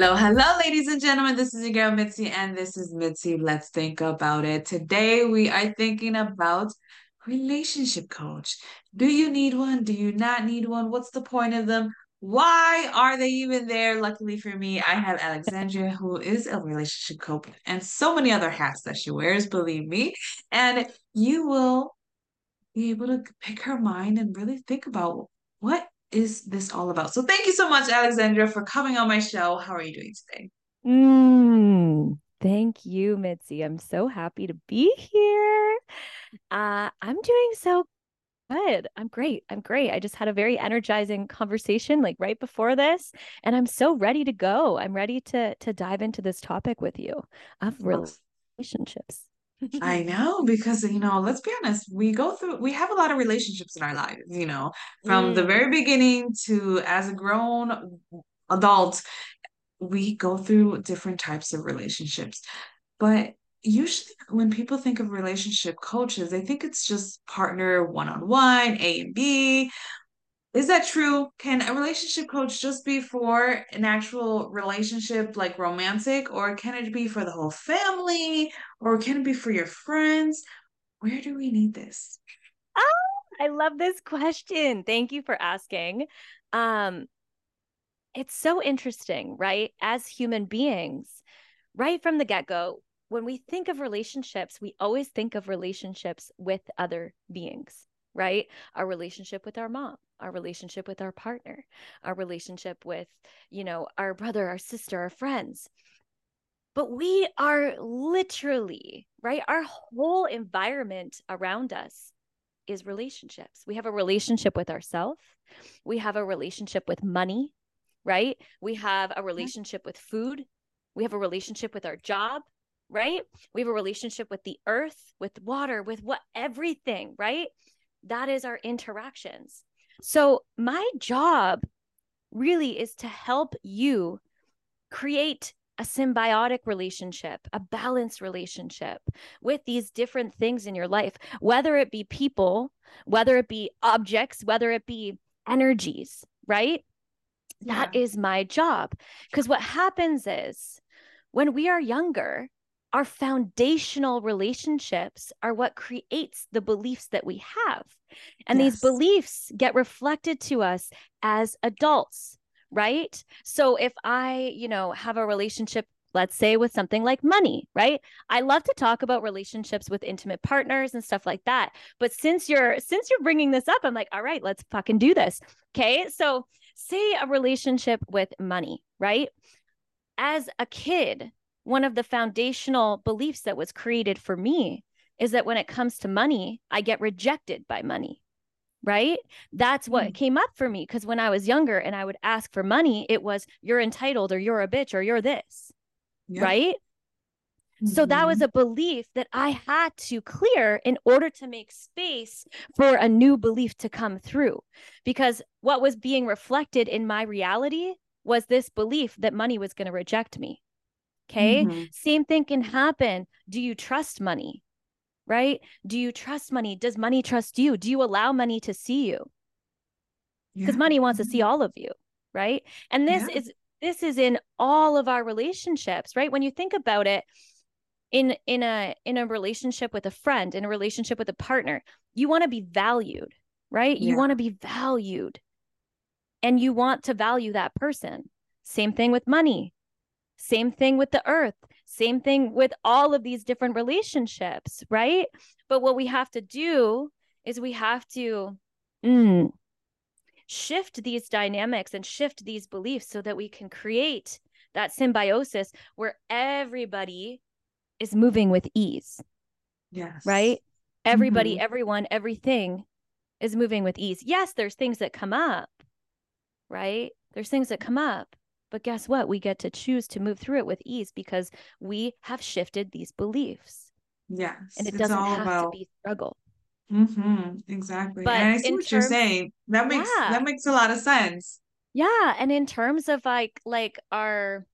Hello, hello, ladies and gentlemen. This is your girl Mitzi, and this is Mitzi. Let's think about it. Today, we are thinking about relationship coach. Do you need one? Do you not need one? What's the point of them? Why are they even there? Luckily for me, I have Alexandria, who is a relationship coach, and so many other hats that she wears, believe me. And you will be able to pick her mind and really think about what is this all about? So thank you so much, Alexandra, for coming on my show. How are you doing today? Mm, thank you, Mitzi. I'm so happy to be here. Uh, I'm doing so good. I'm great. I'm great. I just had a very energizing conversation like right before this, and I'm so ready to go. I'm ready to to dive into this topic with you of relationships. I know because you know, let's be honest, we go through we have a lot of relationships in our lives, you know, from mm. the very beginning to as a grown adult, we go through different types of relationships. But usually when people think of relationship coaches, they think it's just partner one-on-one, A and B, is that true? Can a relationship coach just be for an actual relationship, like romantic, or can it be for the whole family, or can it be for your friends? Where do we need this? Oh, I love this question. Thank you for asking. Um, it's so interesting, right? As human beings, right from the get go, when we think of relationships, we always think of relationships with other beings right? Our relationship with our mom, our relationship with our partner, our relationship with, you know, our brother, our sister, our friends. But we are literally, right? Our whole environment around us is relationships. We have a relationship with ourselves, we have a relationship with money, right? We have a mm-hmm. relationship with food, we have a relationship with our job, right? We have a relationship with the earth, with water, with what everything, right? That is our interactions. So, my job really is to help you create a symbiotic relationship, a balanced relationship with these different things in your life, whether it be people, whether it be objects, whether it be energies, right? Yeah. That is my job. Because what happens is when we are younger, our foundational relationships are what creates the beliefs that we have. And yes. these beliefs get reflected to us as adults, right? So if I, you know, have a relationship let's say with something like money, right? I love to talk about relationships with intimate partners and stuff like that. But since you're since you're bringing this up, I'm like, all right, let's fucking do this. Okay? So say a relationship with money, right? As a kid, one of the foundational beliefs that was created for me is that when it comes to money, I get rejected by money. Right. That's what mm. came up for me. Because when I was younger and I would ask for money, it was you're entitled or you're a bitch or you're this. Yep. Right. So that was mm-hmm. a belief that I had to clear in order to make space for a new belief to come through. Because what was being reflected in my reality was this belief that money was going to reject me. Okay. Mm-hmm. Same thing can happen. Do you trust money? Right? Do you trust money? Does money trust you? Do you allow money to see you? Because yeah. money wants to see mm-hmm. all of you. Right. And this yeah. is this is in all of our relationships, right? When you think about it, in in a in a relationship with a friend, in a relationship with a partner, you want to be valued, right? Yeah. You want to be valued. And you want to value that person. Same thing with money. Same thing with the earth. Same thing with all of these different relationships, right? But what we have to do is we have to mm, shift these dynamics and shift these beliefs so that we can create that symbiosis where everybody is moving with ease. Yes. Right? Everybody, mm-hmm. everyone, everything is moving with ease. Yes, there's things that come up, right? There's things that come up. But guess what? We get to choose to move through it with ease because we have shifted these beliefs. Yes. And it doesn't have about... to be struggle. Mm-hmm. Exactly. But and I see what terms... you're saying. That makes yeah. that makes a lot of sense. Yeah. And in terms of like like our,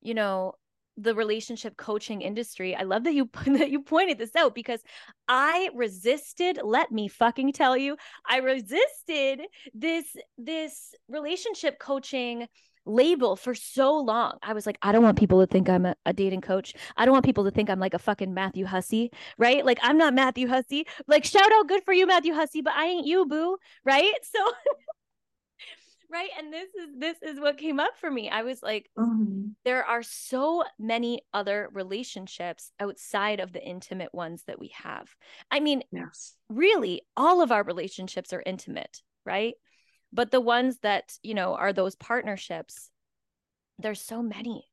you know, the relationship coaching industry. I love that you that you pointed this out because I resisted, let me fucking tell you, I resisted this this relationship coaching label for so long. I was like, I don't want people to think I'm a, a, dating coach. I don't want people to think I'm like a fucking Matthew Hussey, right? Like I'm not Matthew Hussey. Like shout out, good for you, Matthew Hussey, but I ain't you, boo, right? So, right, and this is this is what came up for me. I was like, mm-hmm. there are so many other relationships outside of the intimate ones that we have. I mean, yes, really, all of our relationships are intimate, right? But the ones that, you know, are those partnerships, there's so many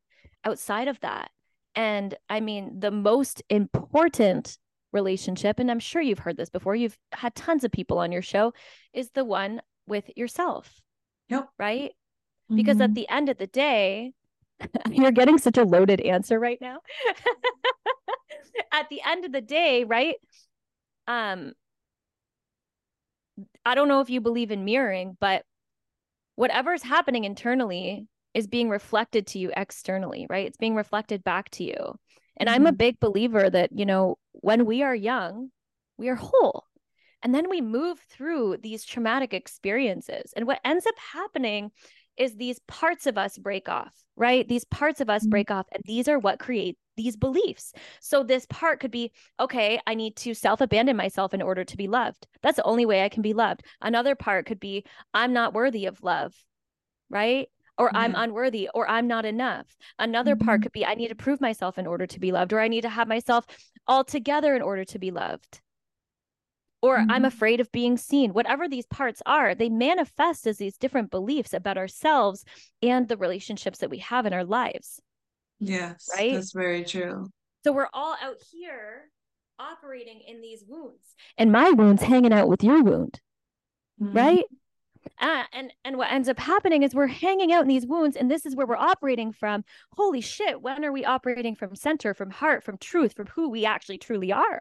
outside of that. And I mean, the most important relationship, and I'm sure you've heard this before, you've had tons of people on your show, is the one with yourself. Yep. Right? Mm-hmm. Because at mm-hmm. the end of the day, you're getting such a loaded answer right now. at the end of the day, right? Um, I don't know if you believe in mirroring, but whatever's happening internally is being reflected to you externally, right? It's being reflected back to you. And mm-hmm. I'm a mm-hmm. big believer that, you know, when we are young, we are whole. And then we move through these traumatic experiences. And what ends up happening is these parts of us break off, right? These parts of us mm-hmm. break off. And these are what create these beliefs. So this part could be, okay, I need to self-abandon myself in order to be loved. That's the only way I can be loved. Another part could be, I'm not worthy of love, right? Or yeah. I'm unworthy, or I'm not enough. Another mm-hmm. part could be, I need to prove myself in order to be loved, or I need to have myself all together in order to be loved. Or mm-hmm. I'm afraid of being seen. Whatever these parts are, they manifest as these different beliefs about ourselves and the relationships that we have in our lives. Yes. Right? That's very true. So we're all out here operating in these wounds. And my wound's hanging out with your wound. Mm-hmm. Right? Uh, and and what ends up happening is we're hanging out in these wounds and this is where we're operating from holy shit when are we operating from center from heart from truth from who we actually truly are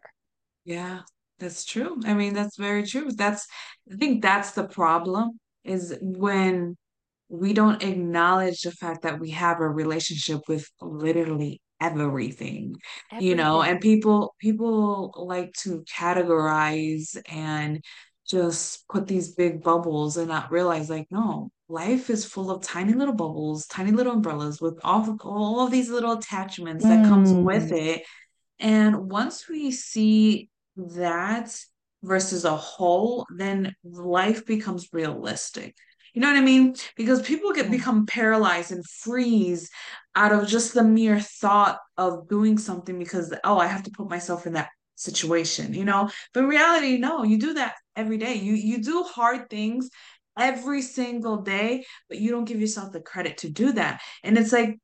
yeah that's true i mean that's very true that's i think that's the problem is when we don't acknowledge the fact that we have a relationship with literally everything, everything, you know and people people like to categorize and just put these big bubbles and not realize like no life is full of tiny little bubbles tiny little umbrellas with all, all of these little attachments that mm. comes with mm. it and once we see that versus a whole then life becomes realistic you know what I mean? Because people get become paralyzed and freeze out of just the mere thought of doing something because oh, I have to put myself in that situation, you know? But in reality, no, you do that every day. You you do hard things every single day, but you don't give yourself the credit to do that. And it's like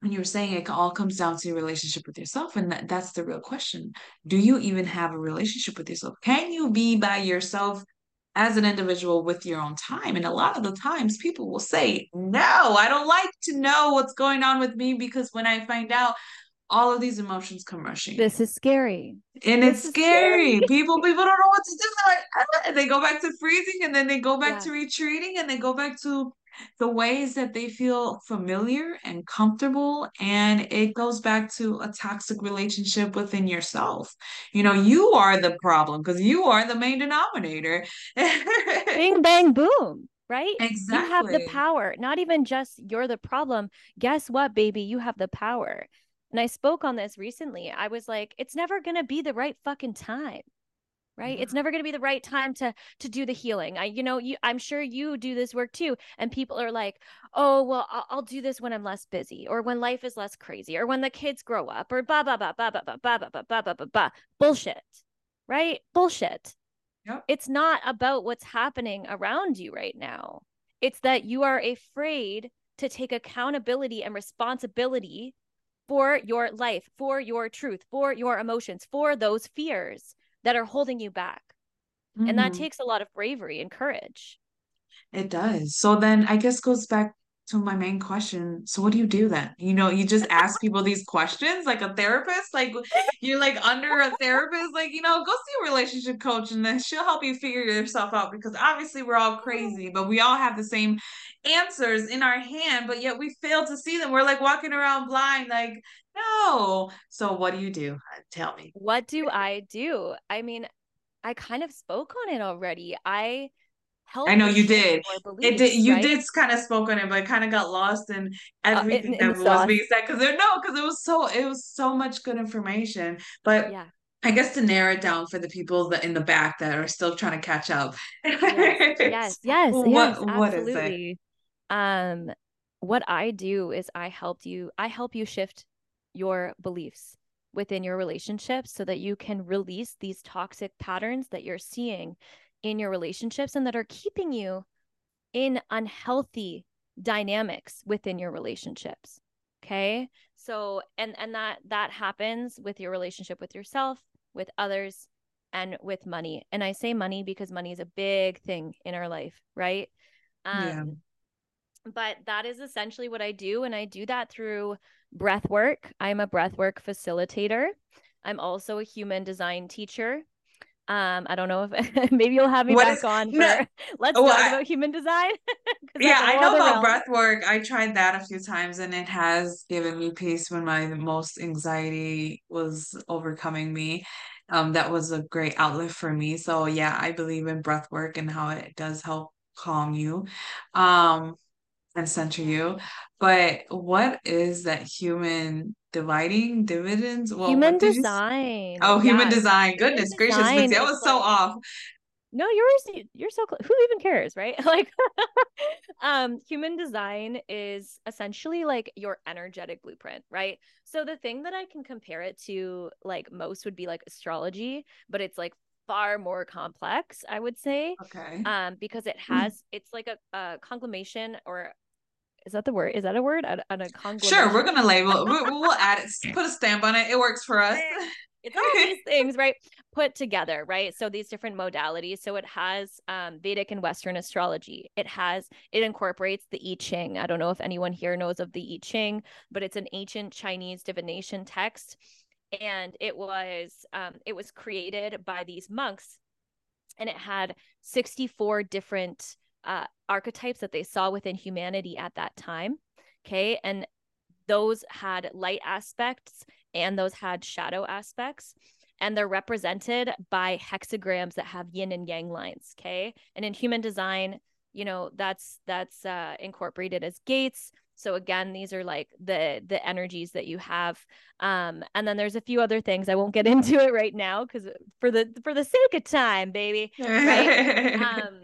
when you were saying it all comes down to your relationship with yourself and that, that's the real question do you even have a relationship with yourself can you be by yourself as an individual with your own time. And a lot of the times people will say, No, I don't like to know what's going on with me because when I find out, all of these emotions come rushing. This is scary. And this it's scary. scary. people people don't know what to do. Like, ah, they go back to freezing and then they go back yeah. to retreating and they go back to the ways that they feel familiar and comfortable. And it goes back to a toxic relationship within yourself. You know, you are the problem because you are the main denominator. Bing, bang, boom right? Exactly. You have the power. Not even just you're the problem. Guess what, baby? You have the power. And I spoke on this recently. I was like, it's never going to be the right fucking time right it's never going to be the right time to to do the healing i you know you i'm sure you do this work too and people are like oh well I'll, I'll do this when i'm less busy or when life is less crazy or when the kids grow up or ba ba ba ba ba ba ba ba ba ba ba ba ba bullshit right bullshit yep. it's not about what's happening around you right now it's that you are afraid to take accountability and responsibility for your life, for your truth, for your emotions, for those fears that are holding you back. Mm-hmm. And that mm-hmm. takes a lot of bravery and courage. It does. So then I guess goes back to my main question. So what do you do then? You know, you just ask people these questions like a therapist, like you're like under a therapist, like, you know, go see a relationship coach and then she'll help you figure yourself out because obviously we're all crazy, but we all have the same answers in our hand, but yet we fail to see them. We're like walking around blind, like, no. So what do you do? Tell me. What do I do? I mean, I kind of spoke on it already. I help I know you did. your It did. You right? did kind of spoke on it, but it kind of got lost in Uh, in, everything in that was sauce. being said because there no, because it was so it was so much good information. But Yeah. I guess to narrow it down for the people that in the back that are still trying to catch up, Yes, yes, yes, yes, what it? absolutely. Um, what I do is I helped you, I help you shift your beliefs within your relationships so that you can release these toxic patterns that you're seeing in your relationships and that are keeping you in unhealthy dynamics within your relationships. Okay? So and and that that happens with your relationship with yourself, with others, and with money. And I say money because money is a big thing in our life, right? Um Yeah. But that is essentially what I do and I do that through breath work. I'm a breath work facilitator. I'm also a human design teacher. Um, I don't know if maybe you'll have me What back is on for no? let's Well, talk I, about human design Yeah, I a I whole know about realm. breath work. I tried that a few times and it has given me peace when my most anxiety was overcoming me. Um, that was a great outlet for me. So yeah, I believe in breath work and how it does help calm you, um, and center you. But what is that human dividing dividends? Well, Human did you? s- design. Oh, human Yeah. Design. human Goodness gracious, design is was so like off. no you're you're so close who even cares right like um human design is essentially like your energetic blueprint right so the thing that i can compare it to like most would be like astrology but it's like far more complex i would say Okay. um because it has it's like a, a conglomeration or is that the word? Is that a word? A, a Sure, we're gonna label it. We- We'll add it, put a stamp on it. It works for us. it's all these things right put together right? So these different modalities. So it has um, vedic and western astrology. It has it incorporates the i ching. I don't know if anyone here knows of the i ching but it's an ancient chinese divination text and it was um, it was created by these monks and it had 64 different uh, archetypes that they saw within humanity at that time okay? And those had light aspects and those had shadow aspects and they're represented by hexagrams that have yin and yang lines okay? And in human design you know that's that's uh, incorporated as gates so again these are like the the energies that you have. Um and then there's a few other things. I won't get into it right now because for the for the sake of time baby right? Um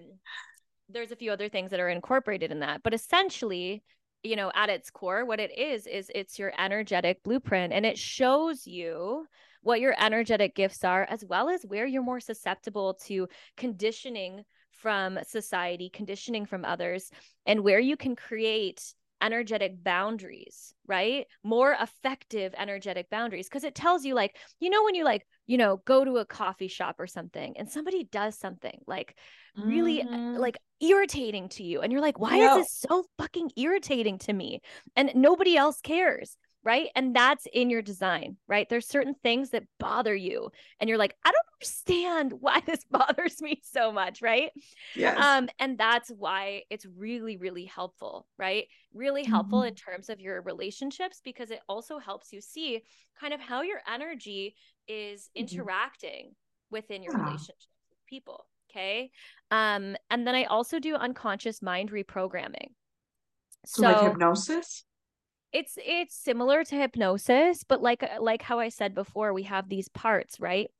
there's a few other things that are incorporated in that. But essentially you know at its core what it is is it's your energetic blueprint and it shows you what your energetic gifts are as well as where you're more susceptible to conditioning from society conditioning from others and where you can create energetic boundaries right? More effective energetic boundaries. Because it tells you like you know when you like you know go to a coffee shop or something and somebody does something like really Mhm. like irritating to you and you're like why is this so fucking irritating to me? And nobody else cares right and that's in your design right there's certain things that bother you and you're like i don't understand why this bothers me so much right Yes. um and that's why it's really really helpful right really helpful Mhm. in terms of your relationships because it also helps you see kind of how your energy is Mhm. interacting within your Yeah. relationships with people okay um and then i also do unconscious mind reprogramming So like so hypnosis? It's it's similar to hypnosis but like like how i said before we have these parts right?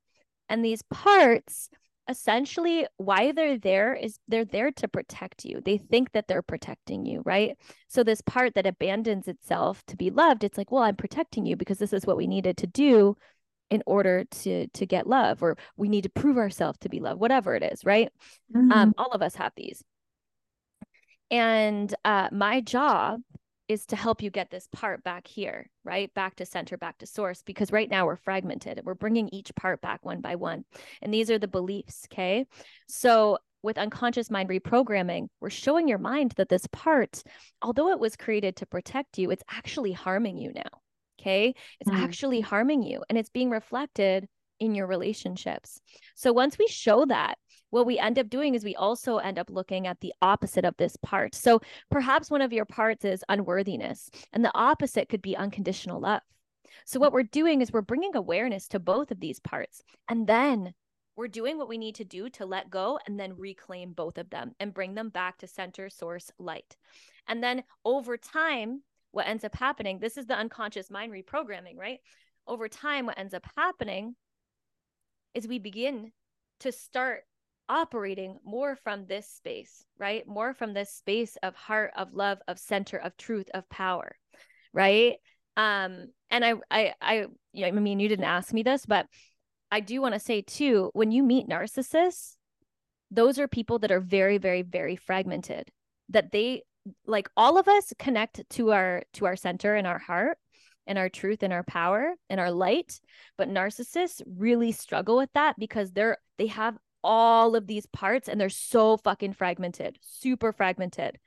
And these parts essentially why they're there is they're there to protect you. They think that they're protecting you right? So this part that abandons itself to be loved it's like well i'm protecting you because this is what we needed to do in order to to get love or we need to prove ourselves to be loved whatever it is right? Mhm. um all of us have these. And uh my job is to help you get this part back here right? Back to center back to source because right now we're fragmented. We're bringing each part back one by one. And these are the beliefs okay? So with unconscious mind reprogramming we're showing your mind that this part although it was created to protect you it's actually harming you now okay? It's Mm. actually harming you and it's being reflected in your relationships. So once we show that what we end up doing is we also end up looking at the opposite of this part. So perhaps one of your parts is unworthiness, and the opposite could be unconditional love. So what we're doing is we're bringing awareness to both of these parts. And then we're doing what we need to do to let go and then reclaim both of them and bring them back to center source light. And then over time, what ends up happening, this is the unconscious mind reprogramming, right? Over time, what ends up happening is we begin to start operating more from this space, right? More from this space of heart, of love, of center, of truth, of power, right? Um, and I, I, I, I mean, you didn't ask me this, but I do want to say too, when you meet narcissists, those are people that are very, very, very fragmented. That they like all of us connect to our to our center and our heart and our truth and our power and our light but narcissists really struggle with that because they're they have all of these parts and they're so fucking fragmented super fragmented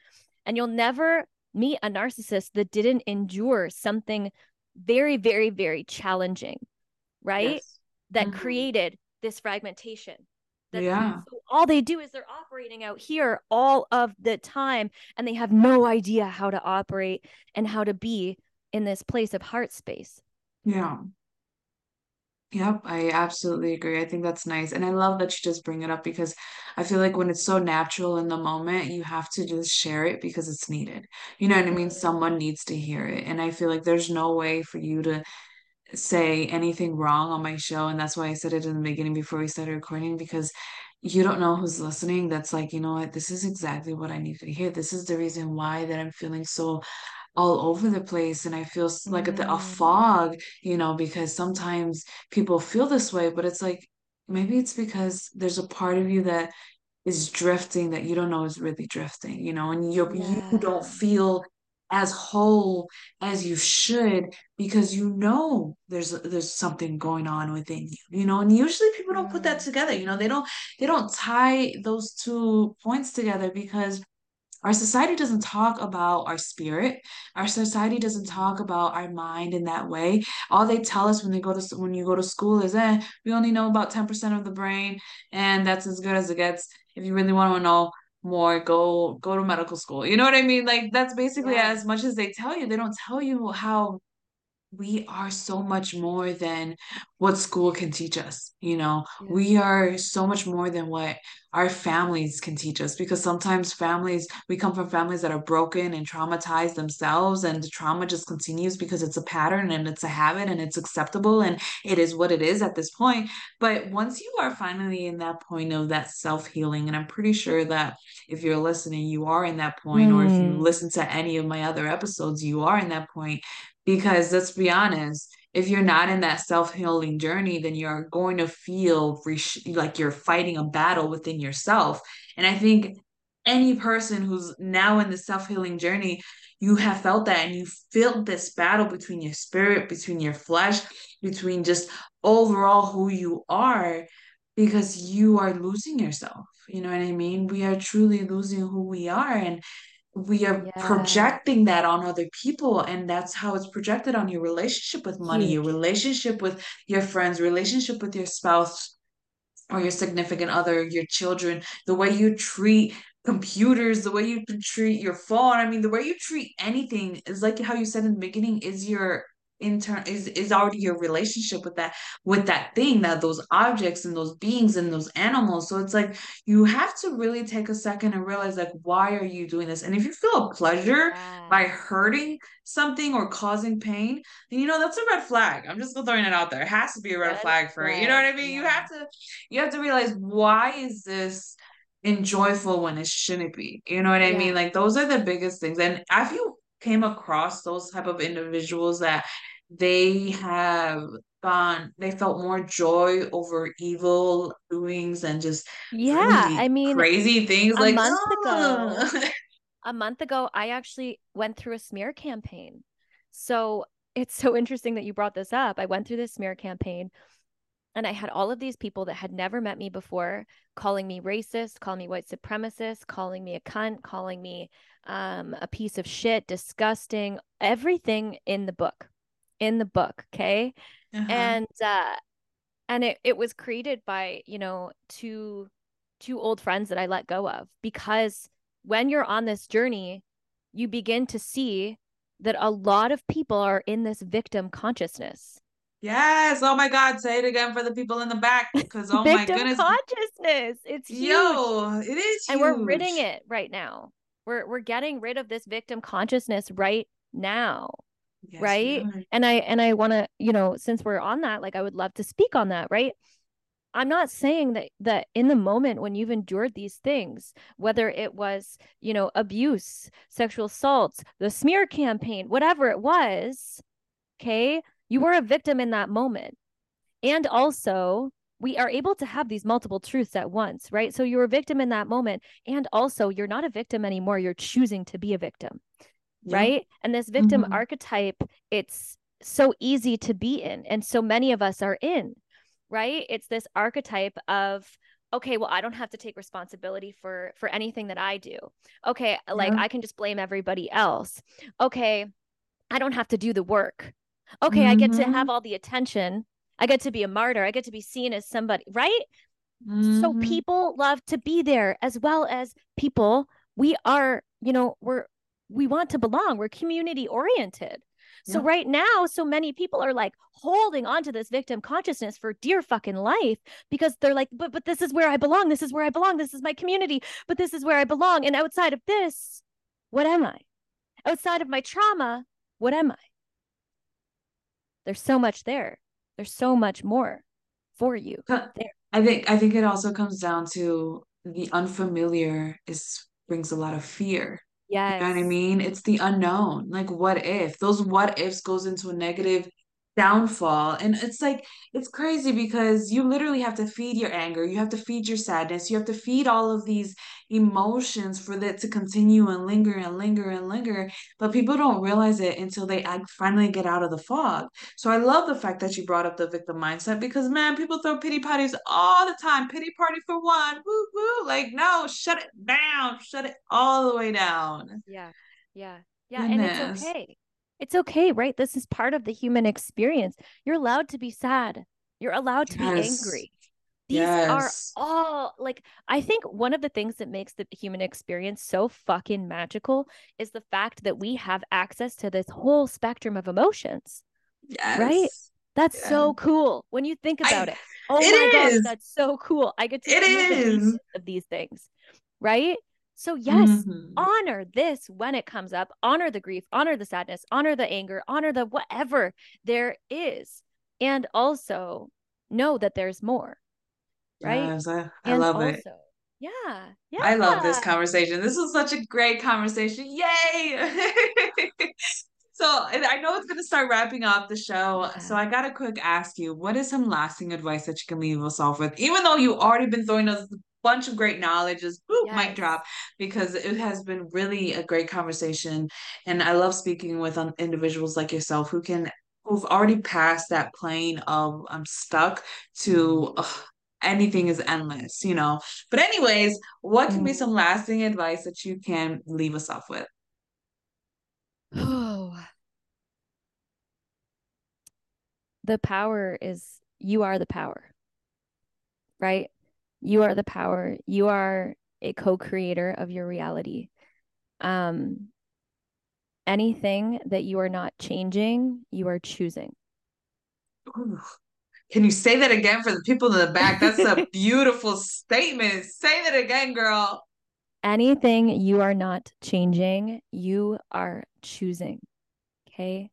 and you'll never meet a narcissist that didn't endure something very very very challenging right yes that mm-hmm. created this fragmentation. That yeah. So all they do is they're operating out here all of the time and they have no idea how to operate and how to be in this place of heart space. Yeah. Yep, I absolutely agree. I think that's nice. And I love that you just bring it up because I feel like when it's so natural in the moment, you have to just share it because it's needed. You know what I mean? Someone needs to hear it. And I feel like there's no way for you to say anything wrong on my show. And that's why I said it in the beginning before we started recording, because you don't know who's listening. That's like, you know what, this is exactly what I need to hear. This is the reason why that I'm feeling so all over the place and I feel like mm. a, a fog, you know, because sometimes people feel this way, but it's like maybe it's because there's a part of you that is drifting that you don't know is really drifting, you know, and you yeah. you don't feel as whole as you should because you know there's there's something going on within you you know and usually people don't put that mm. together you know they don't they don't tie those two points together because our society doesn't talk about our spirit. Our society doesn't talk about our mind in that way. All they tell us when they go to when you go to school is eh we only know about 10% of the brain and that's as good as it gets. If you really want to know more go go to medical school. You know what i mean? Like that's basically yeah. as much as they tell you. They don't tell you how we are so much more than what school can teach us you know yeah. we are so much more than what our families can teach us because sometimes families we come from families that are broken and traumatized themselves and the trauma just continues because it's a pattern and it's a habit and it's acceptable and it is what it is at this point but once you are finally in that point of that self-healing and i'm pretty sure that if you're listening you are in that point mm. or if you mm. listen to any of my other episodes you are in that point because let's be honest, if you're not in that self healing journey, then you're going to feel like you're fighting a battle within yourself. And I think any person who's now in the self healing journey, you have felt that and you felt this battle between your spirit, between your flesh, between just overall who you are because you are losing yourself. You know what I mean? We are truly losing who we are. And we are yeah. projecting that on other people and that's how it's projected on your relationship with money Huge. your relationship with your friends relationship with your spouse or your significant other your children the way you treat computers the way you treat your phone i mean the way you treat anything is like how you said in the beginning is your intern is is already your relationship with that with that thing that those objects and those beings and those animals. So it's like you have to really take a second and realize like why are you doing this? And if you feel a pleasure yeah. by hurting something or causing pain then you know that's a red flag. I'm just throwing it out there. It has to be a red, red flag for you know what i mean? Yeah. you have to you have to realize why is this enjoyable when it shouldn't be? You know what i yeah. mean like those are the biggest things. And if you came across those type of individuals that they have gone they felt more joy over evil doings and just yeah i mean crazy things a like month oh. ago a month ago i actually went through a smear campaign so it's so interesting that you brought this up i went through this smear campaign and I had all of these people that had never met me before calling me racist, calling me white supremacist, calling me a cunt, calling me um, a piece of shit, disgusting, everything in the book, in the book. Okay. Uh-huh. And, uh, and it, it was created by, you know, two, two old friends that I let go of because when you're on this journey, you begin to see that a lot of people are in this victim consciousness Yes. Oh my God. Say it again for the people in the back. Because oh my goodness. consciousness. It's huge. Yo, it is And we're ridding it right now. We're we're getting rid of this victim consciousness right now. Yes, right. And I and I want to, you know, since we're on that, like I would love to speak on that, right? I'm not saying that that in the moment when you've endured these things, whether it was, you know, abuse, sexual assaults, the smear campaign, whatever it was, okay, you were a victim in that moment. And also, we are able to have these multiple truths at once, right? So you're a victim in that moment. And also, you're not a victim anymore. You're choosing to be a victim, yeah. right? And this victim mm-hmm. archetype, it's so easy to be in. And so many of us are in, right? It's this archetype of, okay well i don't have to take responsibility for for anything that i do okay like yeah. i can just blame everybody else okay i don't have to do the work okay, mm-hmm. I get to have mm-hmm. all the attention. I get to be a martyr. I get to be seen as somebody, right? Mm-hmm. So people love to be there as well as people. We are, you know, we're, we want to belong. We're community oriented. So yeah. right now, so many people are like holding on to this victim consciousness for dear fucking life because they're like, but but this is where I belong. This is where I belong. This is my community. But this is where I belong. And outside of this, what am I? Outside of my trauma, what am I? there's so much there there's so much more for you there. I think i think it also comes down to the unfamiliar is brings a lot of fear. Yeah you know what i mean? It's the unknown. Like what if? Those what ifs goes into a negative downfall. And it's like it's crazy because you literally have to feed your anger you have to feed your sadness you have to feed all of these emotions for that to continue and linger and linger and linger. But people don't realize it until they finally get out of the fog. So i love the fact that you brought up the victim mindset because man people throw pity parties all the time. Pity party for one. Woo woo. Like no shut it down. Shut it all the way down. Yeah. Yeah. Yeah. Goodness. and it's okay it's okay, right? This is part of the human experience. You're allowed to be sad. You're allowed to yes. be angry. These yes. are all like I think one of the things that makes the human experience so fucking magical is the fact that we have access to this whole spectrum of emotions. Yes. Right? That's yeah. so cool when you think about I, it. Oh it my is. god, that's so cool. I get to it is. of these things. Right? So, yes, mm-hmm. honor this when it comes up, honor the grief, honor the sadness, honor the anger, honor the whatever there is. And also know that there's more. Right. Yes, I, I love also, it. Yeah. Yeah. I love this conversation. This was such a great conversation. Yay. so I know it's going to start wrapping up the show. Yeah. So I got to quick ask you, what is some lasting advice that you can leave us off with? Even though you've already been throwing us bunch of great knowledge just boop, yes. mic drop because it has been really a great conversation. And i love speaking with um, individuals like yourself who can who've already passed that plane of i'm stuck to ugh, anything is endless you know? But anyways what can be mm. some lasting advice that you can leave us off with? Oh. The power is you are the power right you are the power. You are a co-creator of your reality. Um anything that you are not changing you are choosing. Can you say that again for the people in the back? That's a beautiful statement. Say that again girl. Anything you are not changing you are choosing. Okay?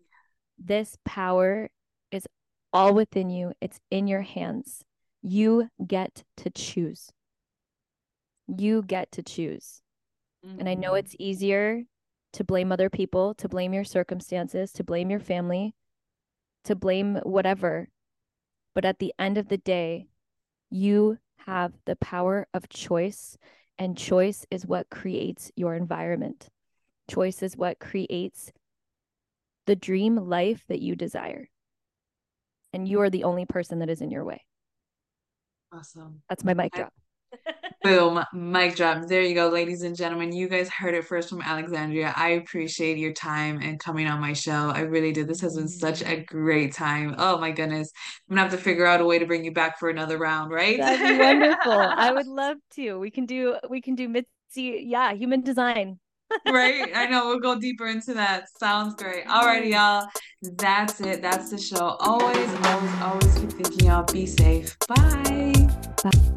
This power is all within you. It's in your hands you get to choose. You get to choose. Mm-hmm. And I know mm-hmm. it's easier to blame other people, to blame your circumstances, to blame your family, to blame whatever. But at the end of the day, you have the power of choice, and choice is what creates your environment. Choice is what creates the dream life that you desire. And you are the only person that is in your way. Awesome. That's my mic drop. Boom, mic drop. There you go, ladies and gentlemen. You guys heard it first from Alexandria. I appreciate your time and coming on my show. I really did. This has been such a great time. Oh my goodness. I'm gonna have to figure out a way to bring you back for another round, right? That'd be wonderful. I would love to. We can do we can do Mitzi, yeah, human design. right? I know we'll go deeper into that. Sounds great. Alrighty, y'all. That's it. That's the show. Always, always, always keep thinking y'all. Be safe. Bye. Bye.